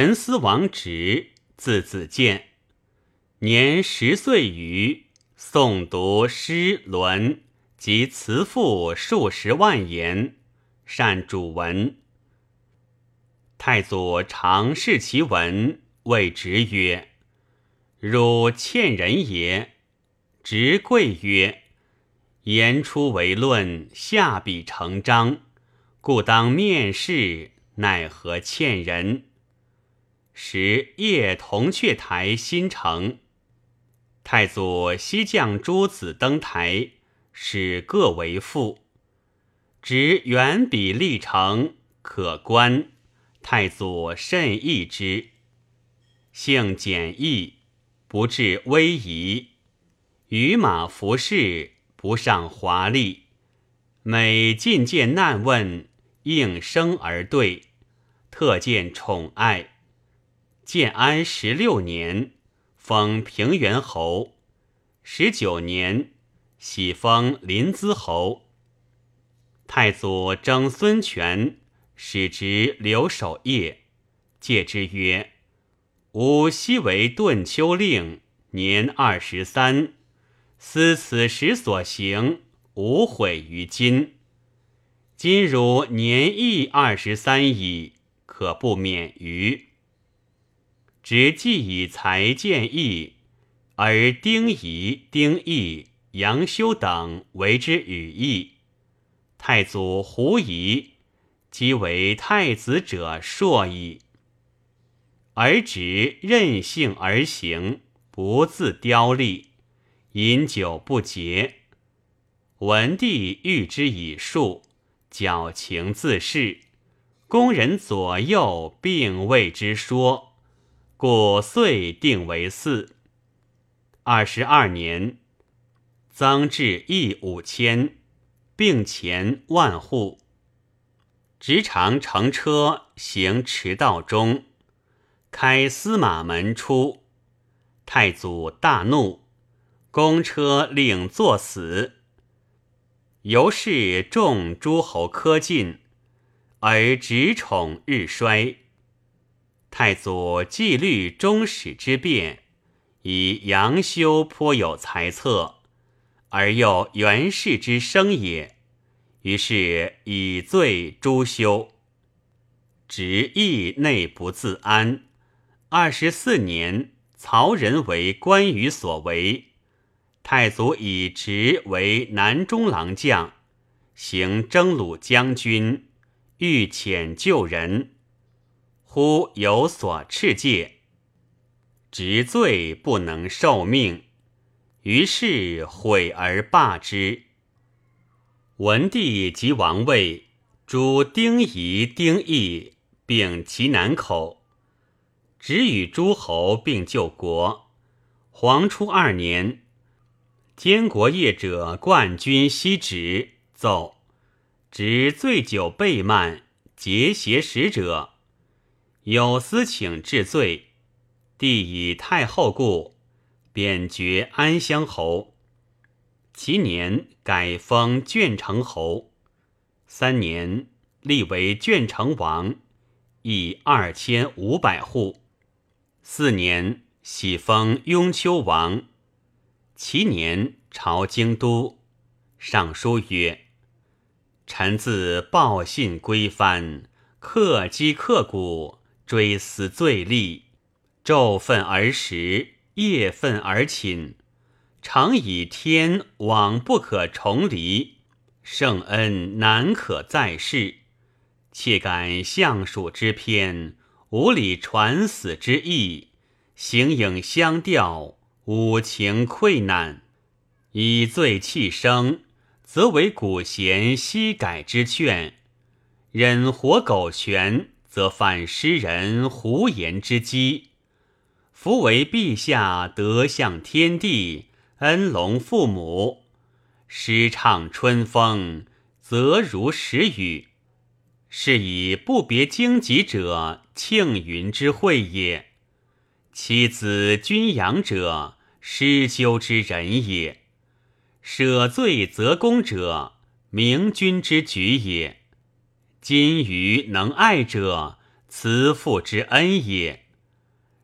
陈思王直，字子建，年十岁余，诵读诗论及词赋数十万言，善主文。太祖常视其文，谓直曰：“汝欠人也。”直贵曰：“言出为论，下笔成章，故当面试，奈何欠人？”时夜铜雀台新城，太祖西将诸子登台，使各为赋。执远笔立成，可观。太祖甚异之，性简易，不致威仪。与马服饰，不上华丽。每进见难问，应声而对，特见宠爱。建安十六年，封平原侯；十九年，喜封临淄侯。太祖征孙权，使执留守业，戒之曰：“吾昔为顿丘令，年二十三，思此时所行，无悔于今。今汝年亦二十三矣，可不免于。”直既以才见义，而丁仪、丁义、杨修等为之语义。太祖狐疑，即为太子者硕矣。而直任性而行，不自雕立，饮酒不节。文帝欲之以术，矫情自恃，宫人左右并为之说。故遂定为嗣。二十二年，增至邑五千，并前万户。直常乘车行驰道中，开司马门出。太祖大怒，公车令作死。由是众诸侯苛尽，而直宠日衰。太祖纪律中史之变，以杨修颇有才策，而又元氏之生也，于是以罪诛修。直意内不自安。二十四年，曹仁为关羽所为，太祖以直为南中郎将，行征虏将军，欲遣救人。夫有所斥戒，执罪不能受命，于是悔而罢之。文帝即王位，诛丁仪、丁义，并其南口，只与诸侯并救国。黄初二年，监国业者冠军西直奏，执醉酒背慢，结邪使者。有司请治罪，帝以太后故，贬爵安乡侯。其年改封鄄城侯。三年立为鄄城王，邑二千五百户。四年喜封雍丘王。其年朝京都，上书曰：“臣自报信归藩，克击克骨。”追思罪立，昼愤而食，夜愤而寝，常以天往不可重离，圣恩难可再世。切感相属之偏，无理传死之意，形影相吊，五情溃难，以罪弃生，则为古贤悉改之劝；忍活苟全。则犯诗人胡言之讥。夫为陛下德向天地，恩隆父母，诗唱春风，则如时雨，是以不别荆棘者庆云之会也。其子君养者，失修之人也。舍罪则公者，明君之举也。今于能爱者，慈父之恩也。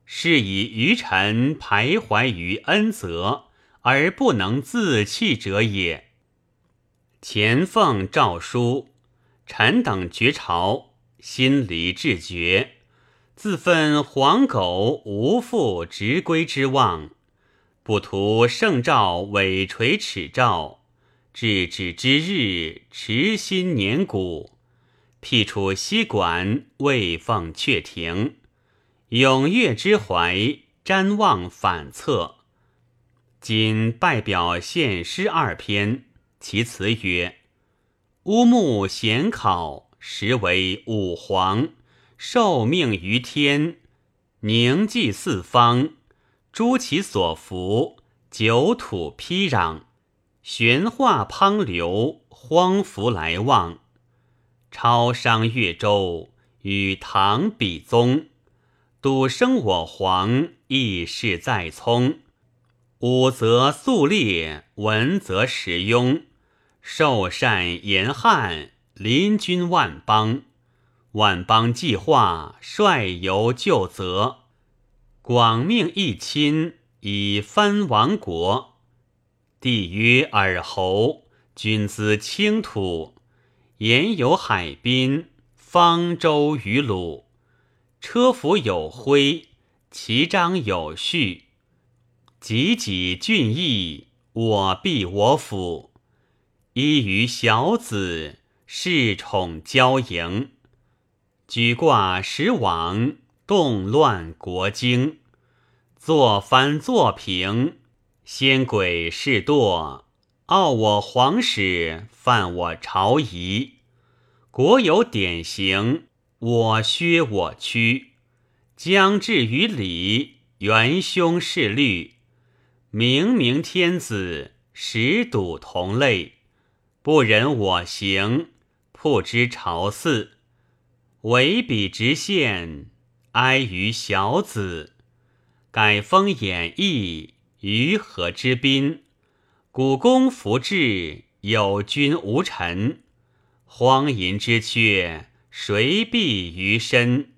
是以愚臣徘徊于恩泽而不能自弃者也。前奉诏书，臣等绝朝，心离志绝，自愤黄狗无复执归之望，不图圣诏委垂耻诏，至止之日持心年古，辟处西馆，未奉阙庭，踊跃之怀，瞻望反侧。今拜表献诗二篇。其词曰：“乌木显考，实为五皇，受命于天，宁济四方，诸其所服，九土披壤，玄化滂流，荒服来望。超商越州，与唐比宗，笃生我皇，义士在聪。武则肃烈，文则实庸。”受善言汉，临君万邦；万邦计划，率由救责。广命一亲，以藩王国。帝曰尔侯，君资清土，言有海滨，方舟于鲁，车服有徽，其章有序。己己俊逸，我必我辅。依于小子，恃宠骄盈，举挂时往，动乱国经。作藩作平，先鬼事堕，傲我皇室，犯我朝仪。国有典型，我削我屈。将至于礼，元凶是律。明明天子，实睹同类。不忍我行，不知朝祀，唯彼直线，哀于小子。改封演义，于河之滨。古公弗至，有君无臣。荒淫之阙，谁避于身？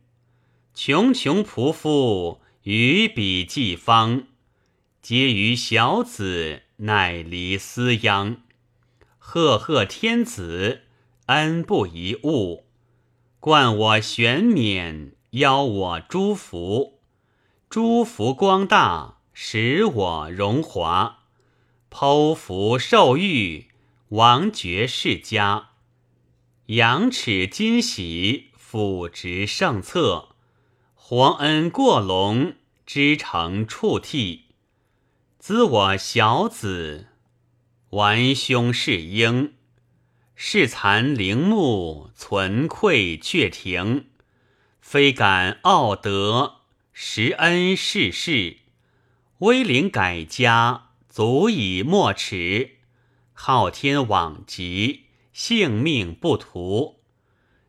穷穷仆妇，于彼济方，皆于小子，乃离思殃。赫赫天子，恩不遗物；冠我玄冕，邀我诸福。诸福光大，使我荣华。剖腹受玉，王爵世家。仰齿金玺，辅职圣策。皇恩过隆，织成触涕。兹我小子。玩兄是婴，视残陵墓，存愧阙庭。非敢傲德，实恩世事。威灵改家，足以莫耻。昊天罔极，性命不图。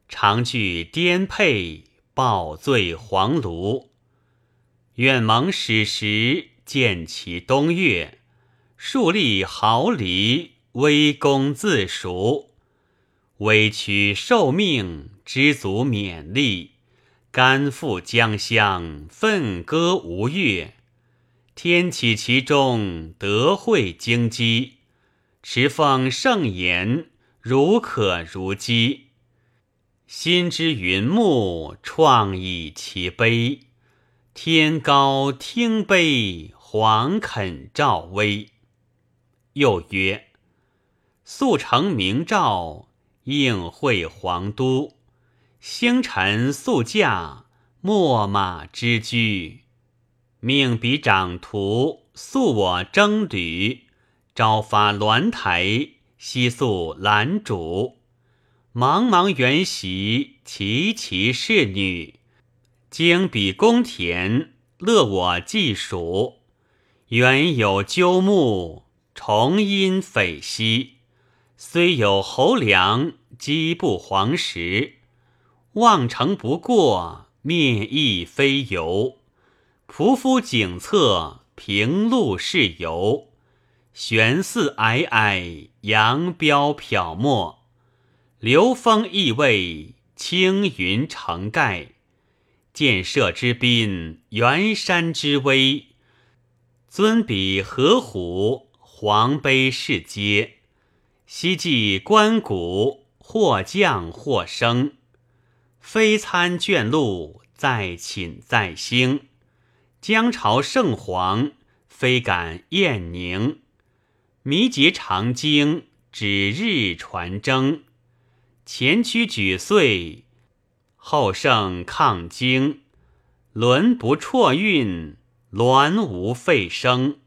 常惧颠沛，抱醉黄庐。愿蒙史实，见其东岳。树立毫厘，威功自赎；委屈受命，知足勉励；甘负江乡，奋歌吴越。天启其中，德惠京畿。持奉圣言，如可如饥。心之云木，创以其碑。天高听悲，皇肯照微。又曰：“速成明诏，应会皇都。星辰速驾，秣马之驹。命彼长途，速我征旅。朝发鸾台，夕宿兰渚。茫茫原席，齐齐侍女。经彼宫田，乐我祭蜀。原有鸠木。”重阴匪兮，虽有侯良，积不黄石。望城不过，面亦非由。仆夫景侧，平路是游。悬寺霭霭，扬镳缥簸。流风意味，青云成盖。建设之滨，元山之威，尊比河虎，黄碑世阶。西继关谷，或降或升。非参眷路，在寝在兴。江朝圣皇，非敢晏宁。弥节长经，指日传征。前驱举岁。后圣抗经，轮不辍运，鸾无废声。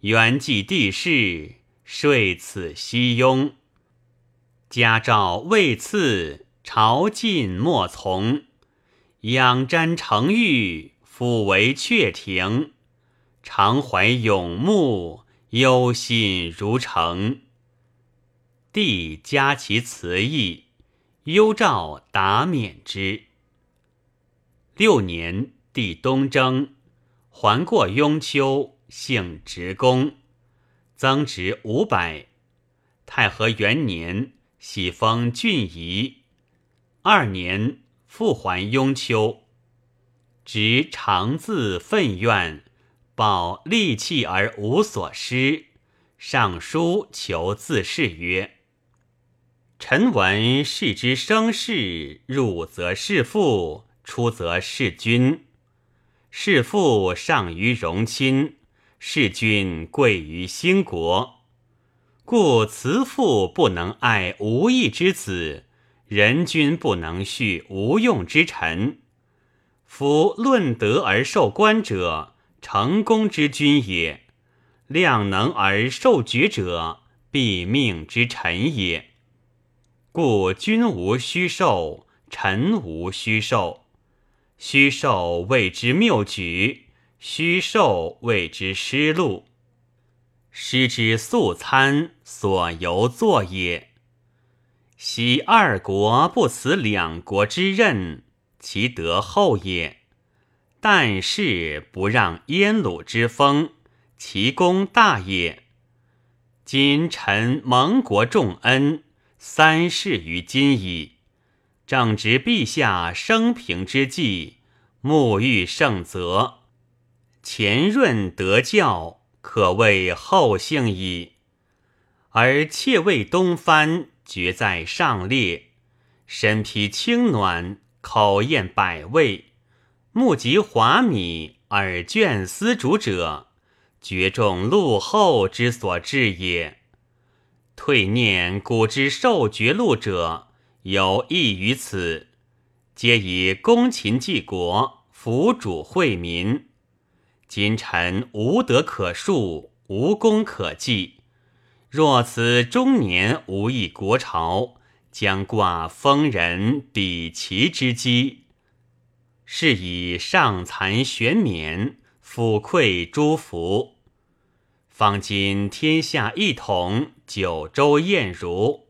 元济帝室，睡此西庸。家诏未赐，朝进莫从。仰瞻成玉，俯为阙庭。常怀永慕，忧心如城。帝加其辞意。幽诏答免之。六年，帝东征，还过雍丘，幸职公，增职五百。太和元年，喜封郡夷。二年，复还雍丘，执长字愤怨，报利器而无所失。上书求自是曰。臣闻士之生事，入则事父，出则事君。事父上于荣亲，事君贵于兴国。故慈父不能爱无义之子，人君不能恤无用之臣。夫论德而受官者，成功之君也；量能而受爵者，必命之臣也。故君无虚受，臣无虚受。虚受谓之谬举，虚受谓之失路。失之素餐，所由作也。昔二国不辞两国之任，其德厚也；但是不让燕鲁之风，其功大也。今臣蒙国重恩。三世于今矣，正值陛下生平之际，沐浴圣泽，前润德教，可谓后幸矣。而妾为东藩，爵在上列，身披青暖，口咽百味，目及华米，耳倦丝竹者，绝众禄后之所至也。退念古之受爵禄者，有异于此，皆以公秦济国，辅主惠民。今臣无德可述，无功可继。若此中年无益国朝，将挂封人比齐之机。是以上残玄冕，抚馈诸福。方今天下一统。九州燕如，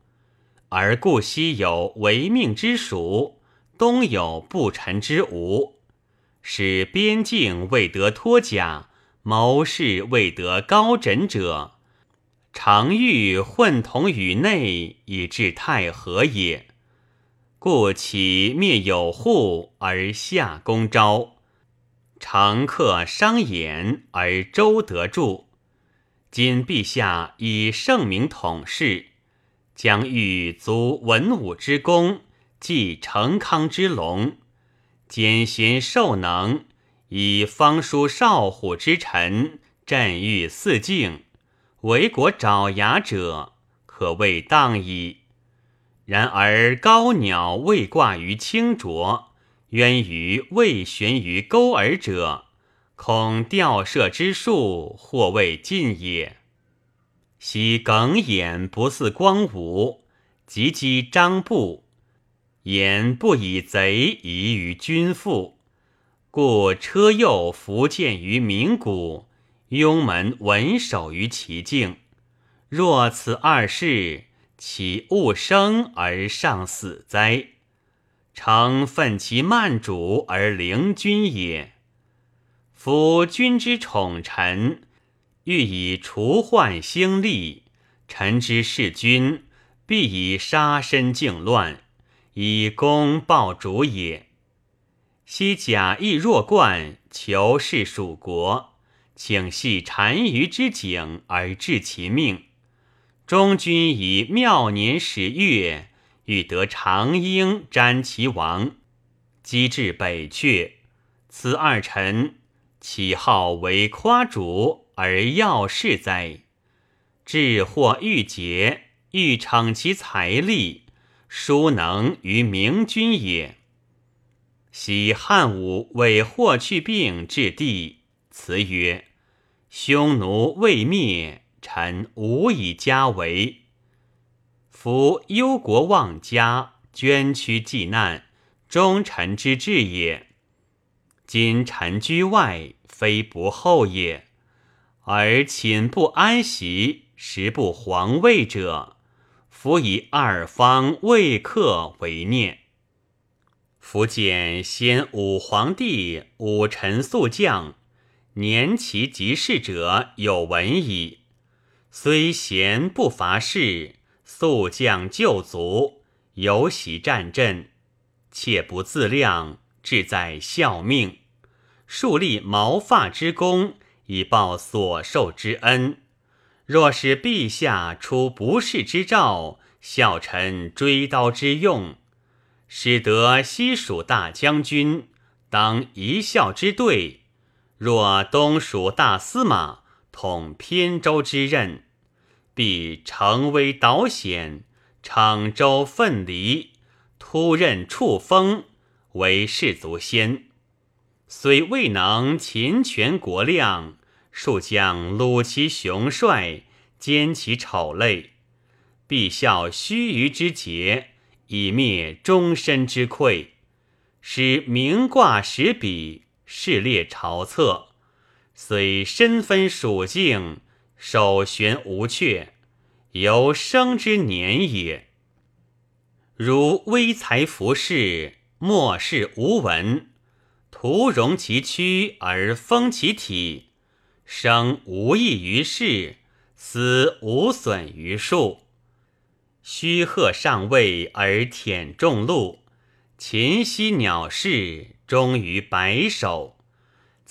而故西有违命之蜀，东有不臣之吴，使边境未得脱甲，谋士未得高枕者，常欲混同于内，以致太和也。故起灭有户而下公昭，常克商言而周得助。今陛下以圣明统事，将欲足文武之功，继成康之隆，兼贤受能，以方书少虎之臣，镇御四境，为国爪牙者，可谓当矣。然而高鸟未挂于清浊，渊鱼未悬于钩饵者。恐钓射之术或未尽也。昔耿眼不似光武，及击张布，言不以贼疑于君父，故车右伏见于名谷，雍门稳守于其境。若此二事，其勿生而上死哉？诚奋其慢主而凌君也。夫君之宠臣，欲以除患兴利；臣之事君，必以杀身靖乱，以功报主也。昔假意若冠，求是蜀国，请系单于之景而治其命。中君以妙年十月，欲得长缨瞻其王，击至北阙。此二臣岂好为夸主而要事哉？至或欲竭，欲逞其财力，殊能于明君也。昔汉武为霍去病至地，辞曰：“匈奴未灭，臣无以家为。夫忧国忘家，捐躯济难，忠臣之志也。今臣居外，非不厚也，而寝不安席。”食不皇位者，夫以二方未克为念。夫见先武皇帝武臣宿将，年其及事者有闻矣。虽贤不伐事，速将救卒，有喜战阵，切不自量，志在效命，树立毛发之功，以报所受之恩。若是陛下出不世之诏，效臣追刀之用，使得西蜀大将军当一校之队；若东蜀大司马统偏州之任，必成危导险，郴州奋离，突任触风，为士卒先。虽未能秦权国量。数将虏其雄帅，歼其丑类，必效须臾之节，以灭终身之愧。使名挂史笔，事列朝册。虽身分属境，首悬无阙，由生之年也。如微才服饰，末世无闻，徒容其躯而封其体。生无益于世，死无损于术。虚鹤上位而舔众禄，禽息鸟视，终于白首。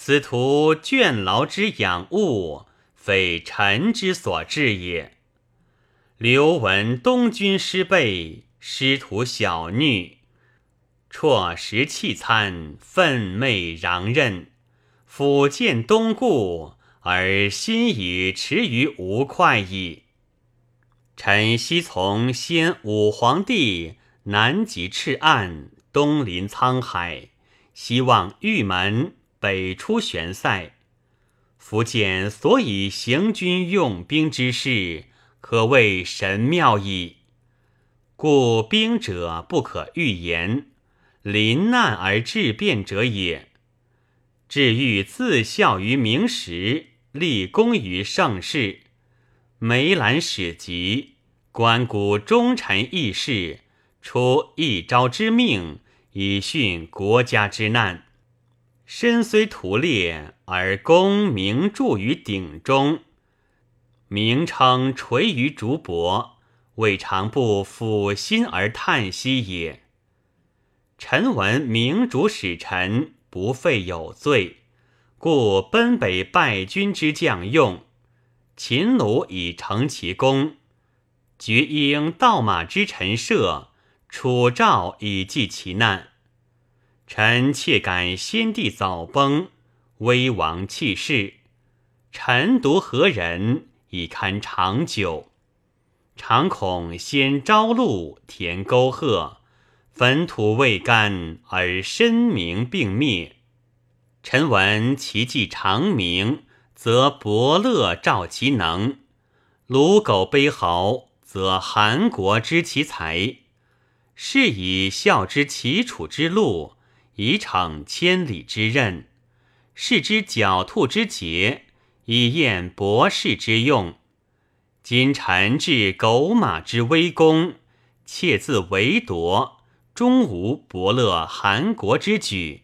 此徒倦劳之养物，非臣之所至也。刘闻东军失备，师徒小虐，辍食弃餐，愤懑攘刃，抚见东顾。而心已驰于吴会矣。臣昔从先武皇帝南极赤岸，东临沧海，西望玉门，北出玄塞。福建所以行军用兵之事，可谓神妙矣。故兵者不可预言，临难而致变者也。至欲自效于明时。立功于盛世，梅兰史籍，关谷忠臣义士，出一朝之命，以殉国家之难。身虽屠烈，而功名著于鼎中，名称垂于竹帛，未尝不抚心而叹息也。臣闻明主使臣，不废有罪。故奔北败军之将用，秦奴以成其功；绝应盗马之臣赦，楚赵以济其难。臣切感先帝早崩，危亡弃世。臣独何人以堪长久？常恐先朝露，填沟壑，坟土未干而身名并灭。臣闻其既长鸣，则伯乐照其能；鲁狗悲嚎，则韩国知其才。是以孝之齐楚之路，以逞千里之任；是之狡兔之捷，以验博士之用。今臣至狗马之威功，窃自为夺，终无伯乐韩国之举。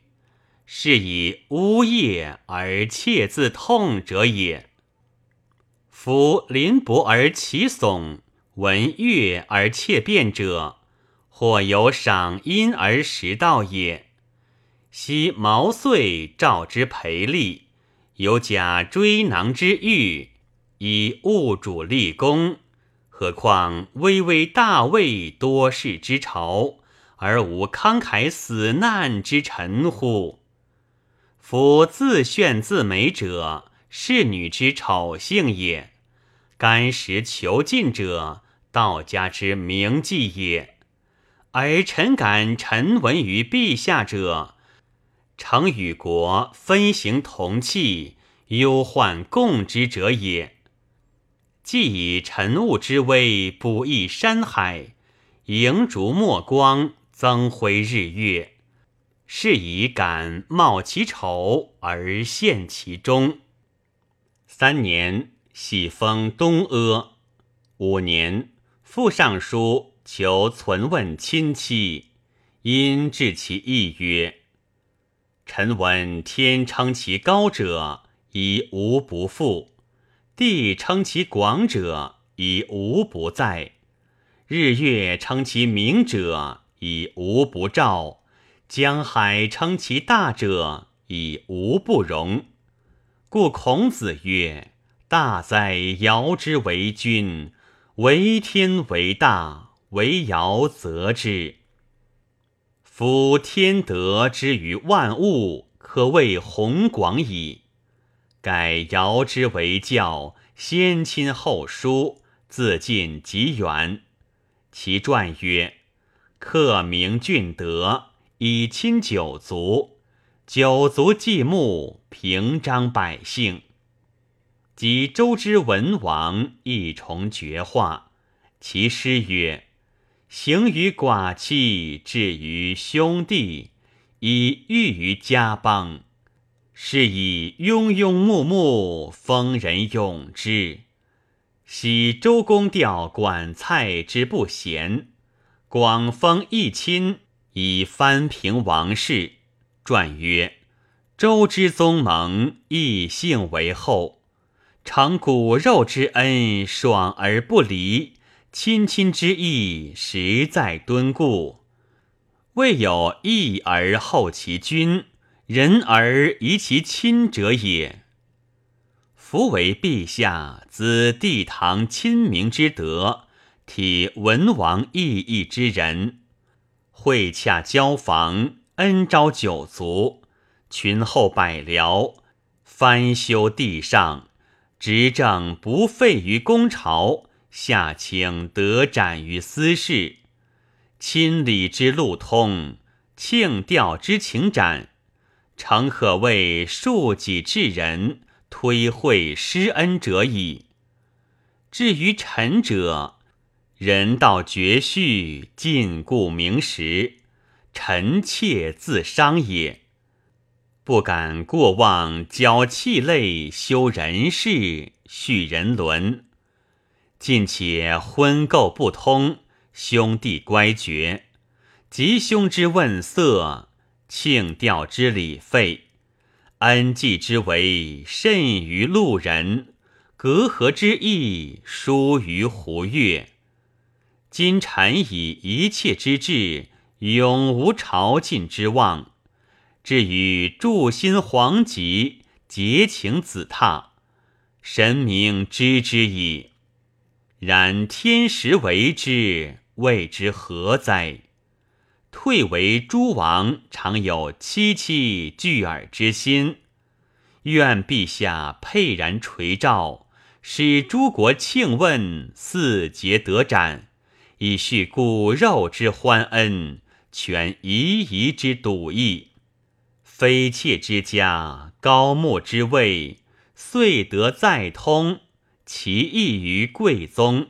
是以呜咽而切自痛者也。夫临薄而其耸，闻乐而切变者，或有赏音而识道也。昔毛遂召之培力，有假追囊之欲，以物主立功。何况巍巍大魏多事之朝，而无慷慨死难之臣乎？夫自炫自美者，侍女之丑性也；甘食求进者，道家之名妓也。而臣敢臣闻于陛下者，诚与国分行同气，忧患共之者也。既以晨雾之威补益山海，迎烛墨光，增辉日月。是以敢冒其丑而献其忠。三年，喜封东阿。五年，复上书求存问亲戚，因致其意曰：“臣闻天称其高者，以无不复；地称其广者，以无不在；日月称其明者，以无不照。”江海称其大者，以无不容。故孔子曰：“大哉尧之为君，为天为大，为尧则之。夫天德之于万物，可谓宏广矣。改尧之为教，先亲后疏，自近及远。其传曰：克明俊德。”以亲九族，九族祭墓，平章百姓。及周之文王，一重绝化。其诗曰：“行于寡妻，至于兄弟，以喻于家邦。是以庸庸穆穆，封人咏之。昔周公调管蔡之不贤，广封一亲。”以翻平王室，传曰：周之宗盟，异姓为后，承骨肉之恩，爽而不离；亲亲之义，实在敦固。未有义而后其君，仁而疑其亲者也。夫为陛下子帝堂亲民之德，体文王义义之人。会洽交房，恩招九族，群后百僚，翻修地上，执政不废于公朝，下请得展于私事，亲礼之路通，庆吊之情展，诚可谓恕己至人，推惠施恩者矣。至于臣者，人道绝序，禁锢明时，臣妾自伤也。不敢过望矫气类，修人事，续人伦。近且婚垢不通，兄弟乖绝，吉凶之问色，庆吊之礼废，恩济之为甚于路人，隔阂之意疏于胡越。今臣以一切之志，永无朝觐之望。至于祝新皇极，结情子榻，神明知之矣。然天时为之，谓之何哉？退为诸王，常有戚戚惧耳之心。愿陛下沛然垂照，使诸国庆问，四节得展。以叙骨肉之欢恩，全夷夷之笃义。非妾之家，高木之位，遂得再通。其义于贵宗，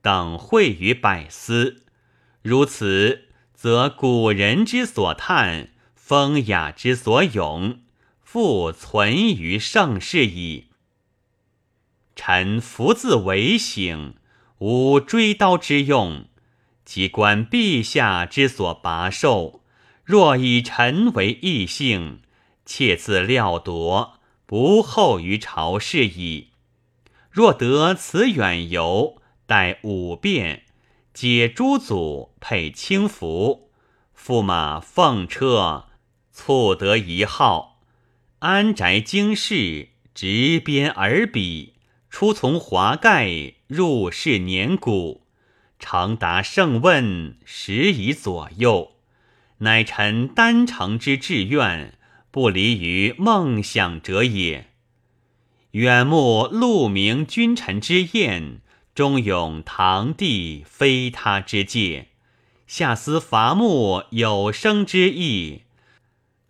等会于百司。如此，则古人之所叹，风雅之所咏，复存于盛世矣。臣福自为省，无追刀之用。即观陛下之所拔受，若以臣为异姓，妾自料夺，不厚于朝事矣。若得此远游，待五变，解诸祖，配轻服，驸马奉车，促得一号，安宅经世，执鞭而笔，出从华盖，入世年古，长达圣问十以左右，乃臣丹诚之志愿，不离于梦想者也。远慕鹿鸣君臣之宴，忠勇堂弟非他之戒。下思伐木有生之意，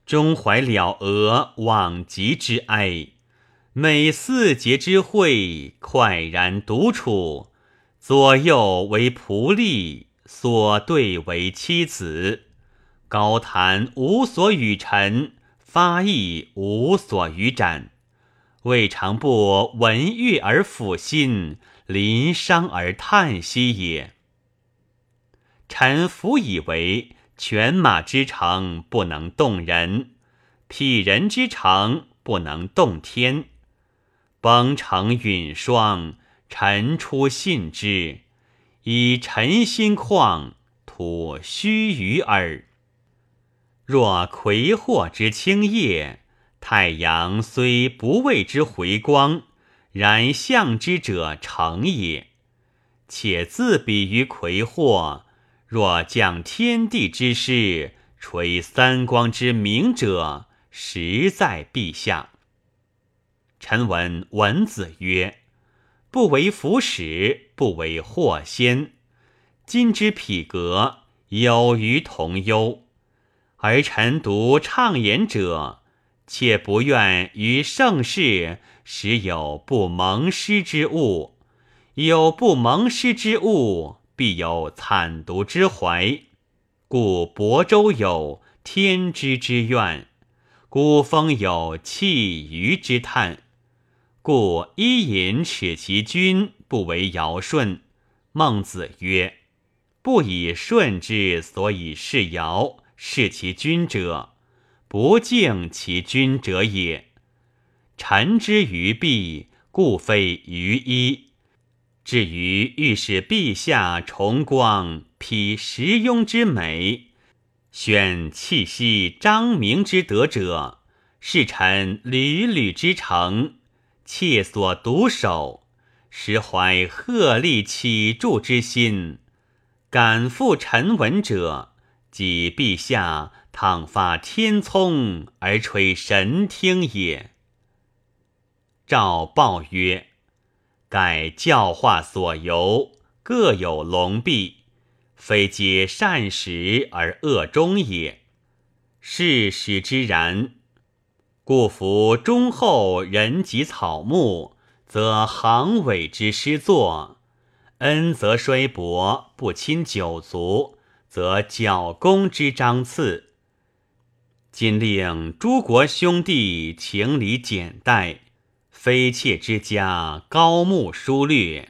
中怀了俄往极之哀。每四节之会，快然独处，左右为仆隶，所对为妻子。高谈无所与陈，发意无所与展。未尝不闻乐而抚心，临伤而叹息也。臣服以为，犬马之诚不能动人，匹人之诚不能动天。崩成陨霜，臣出信之，以臣心旷，吐须臾耳。若魁祸之清夜，太阳虽不为之回光，然向之者成也。且自比于魁祸。若降天地之势，垂三光之明者，实在陛下。臣闻文子曰：“不为福使，不为祸先。”今之匹格，有余同忧。而臣独畅言者，且不愿于盛世时有不蒙师之物，有不蒙师之物。必有惨毒之怀，故亳州有天之之怨，孤峰有弃鱼之叹，故伊尹耻其君不为尧舜。孟子曰：“不以舜之所以是尧，是其君者，不敬其君者也。臣之于弊，故非于一。”至于欲使陛下崇光，披时庸之美，选气息张明之德者，是臣屡屡之诚，切所独守，实怀鹤立起柱之心。敢负臣闻者，即陛下倘发天聪而垂神听也。赵报曰。盖教化所由，各有龙弊，非皆善始而恶终也。是使之然。故夫忠厚人及草木，则行尾之失作；恩则衰薄，不亲九族，则角弓之张次。今令诸国兄弟情理简待。妃妾之家高慕疏略，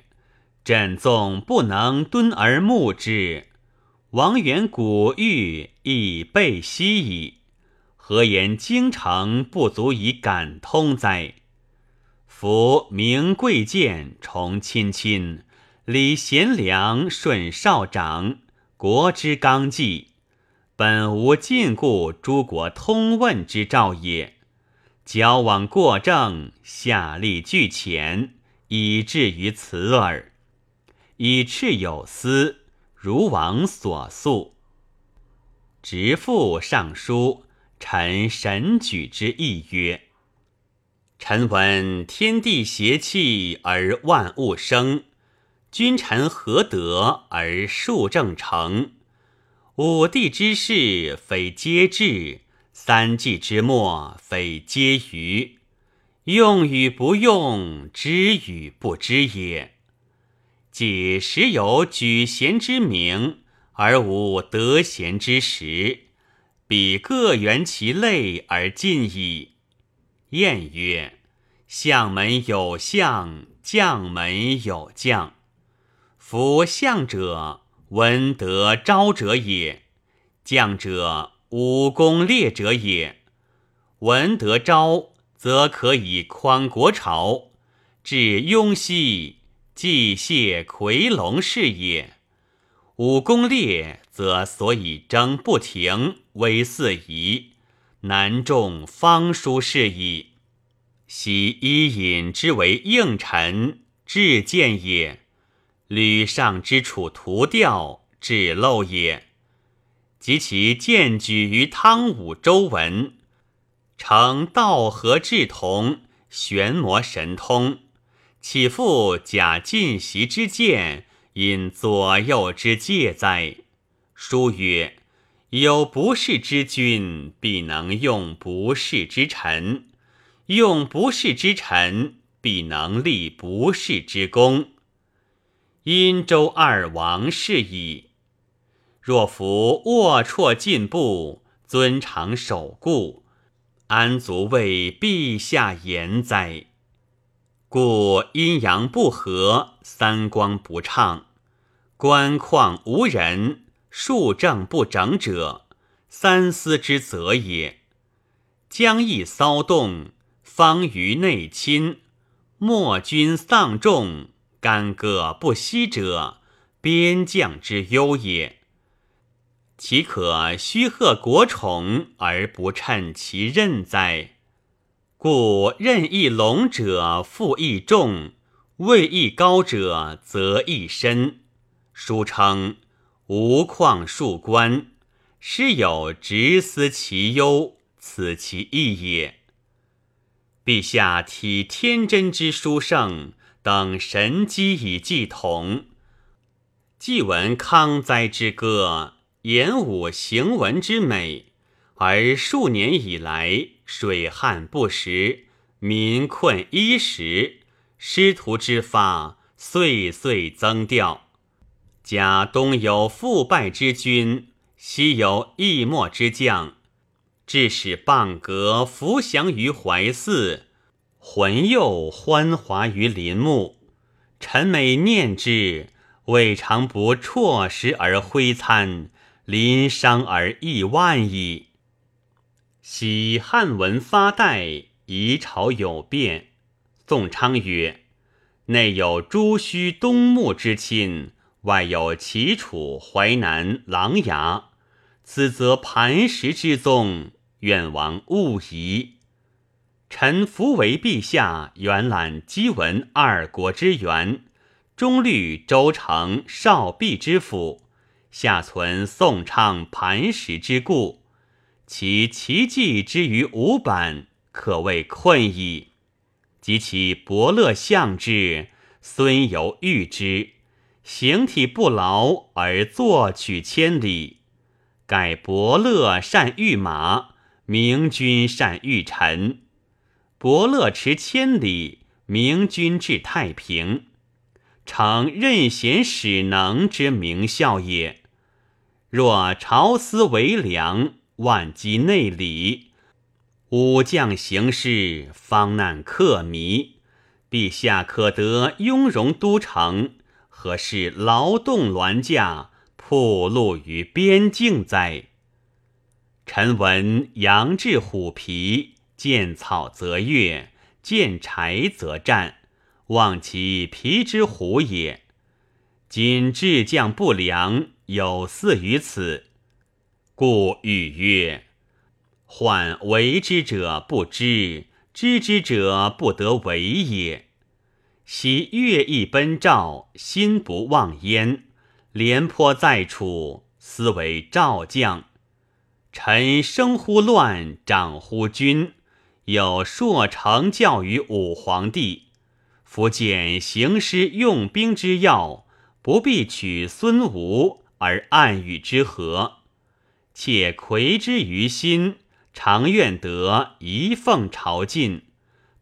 朕纵不能敦而牧之，王元古玉亦备悉矣。何言京城不足以感通哉？夫名贵贱崇亲亲，礼贤良顺少长，国之纲纪，本无禁锢诸国通问之兆也。交往过正，下力俱浅，以至于此耳。以赤有司，如王所诉。直父上书，臣神举之意曰：臣闻天地邪气而万物生，君臣何德而数正成。五帝之事，非皆治。三季之末，非皆愚；用与不用，知与不知也。既时有举贤之名，而无得贤之时，彼各圆其类而尽矣。晏曰：“相门有相，将门有将。夫相者，闻德昭者也；将者，武功烈者也，闻德昭，则可以匡国朝；至雍熙，祭谢夔龙是也。武功烈，则所以争不停，威四夷，难中方书事矣。昔伊尹之为应臣，至见也；吕尚之处图调，至漏也。及其荐举于汤武、周文，成道合志同，玄魔神通，岂复假进袭之见，因左右之戒哉？书曰：“有不世之君，必能用不世之臣；用不世之臣，必能立不世之功。殷周二王是矣。若夫龌龊进步，尊长守固，安足为陛下言哉？故阴阳不和，三光不畅，官况无人。”数正不整者，三思之责也。将义骚动，方于内侵；莫君丧众，干戈不息者，边将之忧也。岂可虚贺国宠而不趁其任哉？故任亦隆者，负亦重；位亦高者，则亦深。书称。无旷数官，师有直思其忧，此其意也。陛下体天真之书圣，等神机以祭同。既闻康哉之歌，言武行文之美，而数年以来，水旱不时，民困衣食，师徒之发岁岁增调。甲东有复败之君，西有易莫之将，致使蚌革伏降于怀寺，魂佑欢华于林木。臣每念之，未尝不辍食而挥参，临伤而意万矣。喜汉文发代，夷朝有变。宋昌曰：“内有朱须、东牧之亲。”外有齐楚、淮南、琅琊，此则磐石之宗，愿王勿疑。臣服为陛下原览姬文二国之源，中虑周成、少弼之辅，下存宋昌、磐石之故，其奇迹之于五版，可谓困矣。及其伯乐相之，孙游遇之。形体不劳而作取千里，盖伯乐善御马，明君善御臣。伯乐持千里，明君治太平，成任贤使能之名效也。若朝思为良，万机内里，武将行事，方难克靡。陛下可得雍容都城。何事劳动銮驾，铺路于边境哉？臣闻羊至虎皮，见草则跃，见柴则战，望其皮之虎也。今智将不良，有似于此，故语曰：患为之者不知，知之者不得为也。昔乐毅奔赵，心不忘焉；廉颇在楚，思为赵将。臣生乎乱，长乎君，有硕成教于武皇帝。夫见行师用兵之要，不必取孙吴而暗与之和，且魁之于心，常愿得一奉朝觐。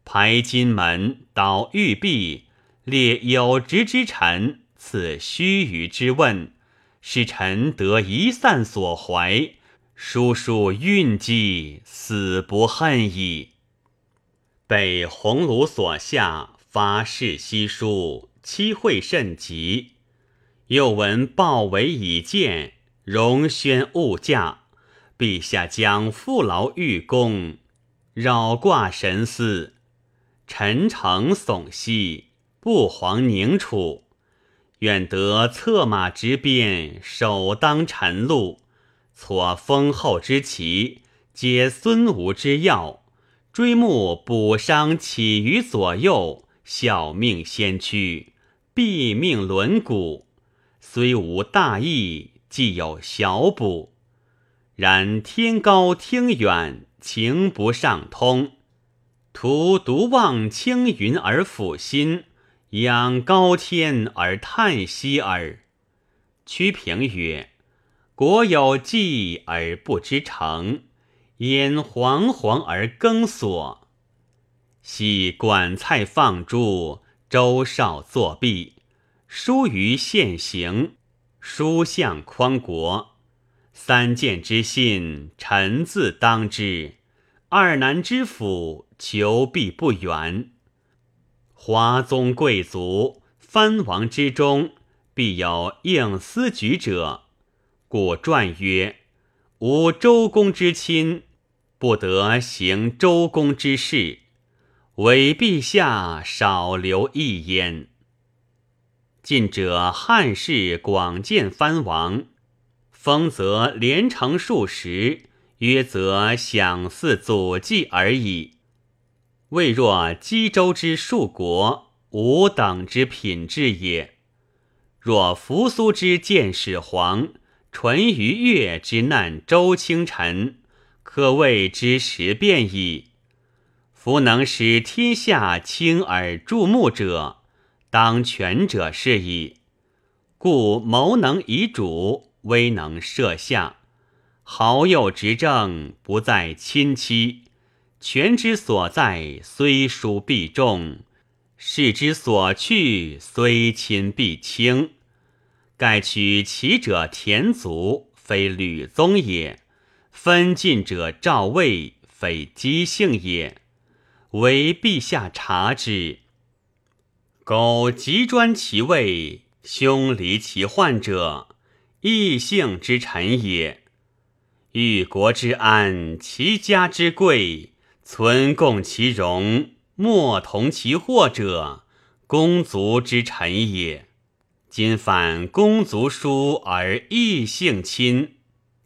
排金门，倒玉璧，列有职之臣，赐须臾之问，使臣得一散所怀，叔叔运机，死不恨矣。被鸿胪所下，发誓悉书，期会甚急。又闻报为已见，荣宣勿驾。陛下将父劳御功，扰挂神思。臣诚悚兮，不遑宁处。愿得策马执鞭，首当晨露，挫丰厚之旗，皆孙吴之要，追慕补伤起于左右，小命先驱，毙命轮毂。虽无大义，既有小补。然天高听远，情不上通。徒独望青云而抚心，仰高天而叹息耳。屈平曰：“国有计而不知成，焉惶惶而更所？昔管蔡放诸，周少作弊，疏于现行，书相匡国。三谏之信，臣自当之。二南之府。”求必不远。华宗贵族藩王之中，必有应思举者。故传曰：“吾周公之亲，不得行周公之事，唯陛下少留一焉。”近者汉室广建藩王，封则连城数十，约则享祀祖祭而已。未若冀州之数国，吾等之品质也。若扶苏之见始皇，淳于越之难周清臣，可谓之时变矣。夫能使天下倾而注目者，当权者是矣。故谋能以主，威能摄下，好友执政，不在亲戚。权之所在，虽疏必重；势之所去，虽亲必轻。盖取其者田族，非吕宗也；分晋者赵魏，非姬姓也。唯陛下察之。苟急专其位，凶离其患者，异姓之臣也。欲国之安，其家之贵。存共其荣，莫同其祸者，公族之臣也。今反公族疏而异姓亲，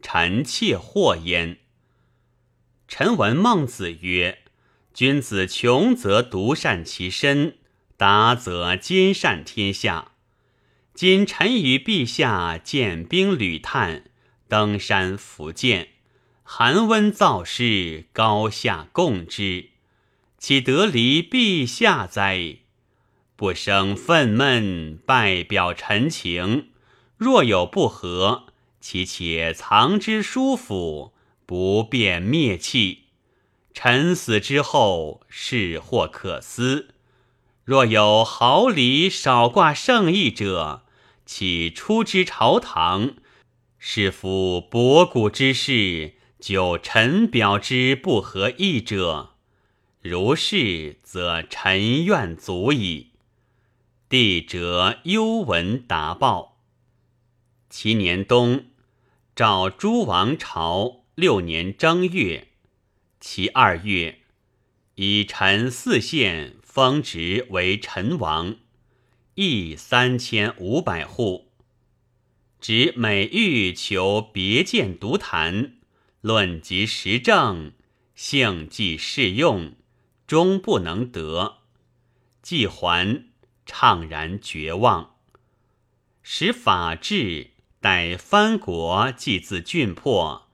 臣妾祸焉。臣闻孟子曰：“君子穷则独善其身，达则兼善天下。”今臣与陛下见兵旅，探，登山伏剑。寒温燥湿，高下共之，岂得离陛下哉？不生愤懑，拜表陈情。若有不和，其且藏之书府，不便灭弃。臣死之后，事或可思。若有毫厘少挂圣意者，岂出之朝堂？是夫博古之事。就臣表之不合意者，如是，则臣愿足矣。帝者幽闻达报。其年冬，召诸王朝六年正月，其二月，以臣四县封职为陈王，邑三千五百户。指每欲求别见独谈。论及时政，性既适用，终不能得。既还，怅然绝望。使法治，待藩国既自郡破，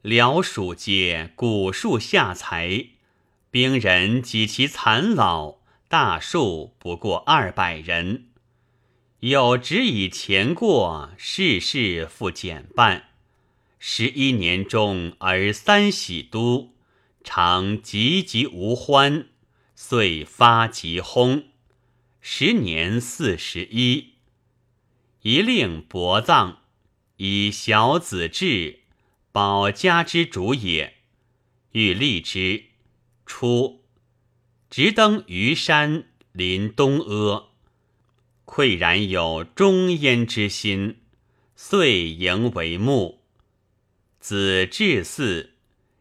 辽蜀皆古树下财，兵人及其残老，大数不过二百人。有只以前过，世事复减半。十一年中而三喜都，常急急无欢，遂发疾薨。时年四十一，一令薄葬，以小子至，保家之主也。欲立之，初，直登虞山，临东阿，喟然有终焉之心，遂迎为墓。子至嗣，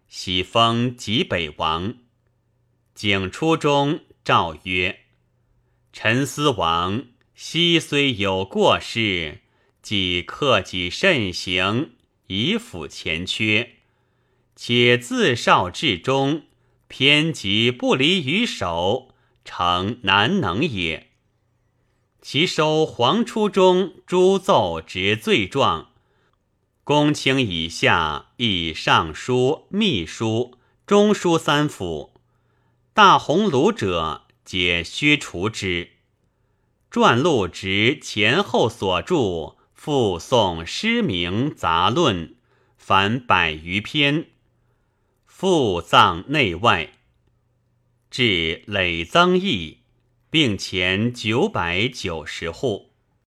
喜封济北王。景初中诏曰：“陈思王昔虽有过失，既克己慎行，以辅前缺。且自少至终，偏极不离于手，诚难能也。其收皇初中诸奏之罪状，公卿以下以尚书、秘书、中书三府，大鸿胪者，皆削除之。撰录直前后所著，附送诗名杂论，凡百余篇。复藏内外，至累增益，并前九百九十户。